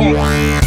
Funk.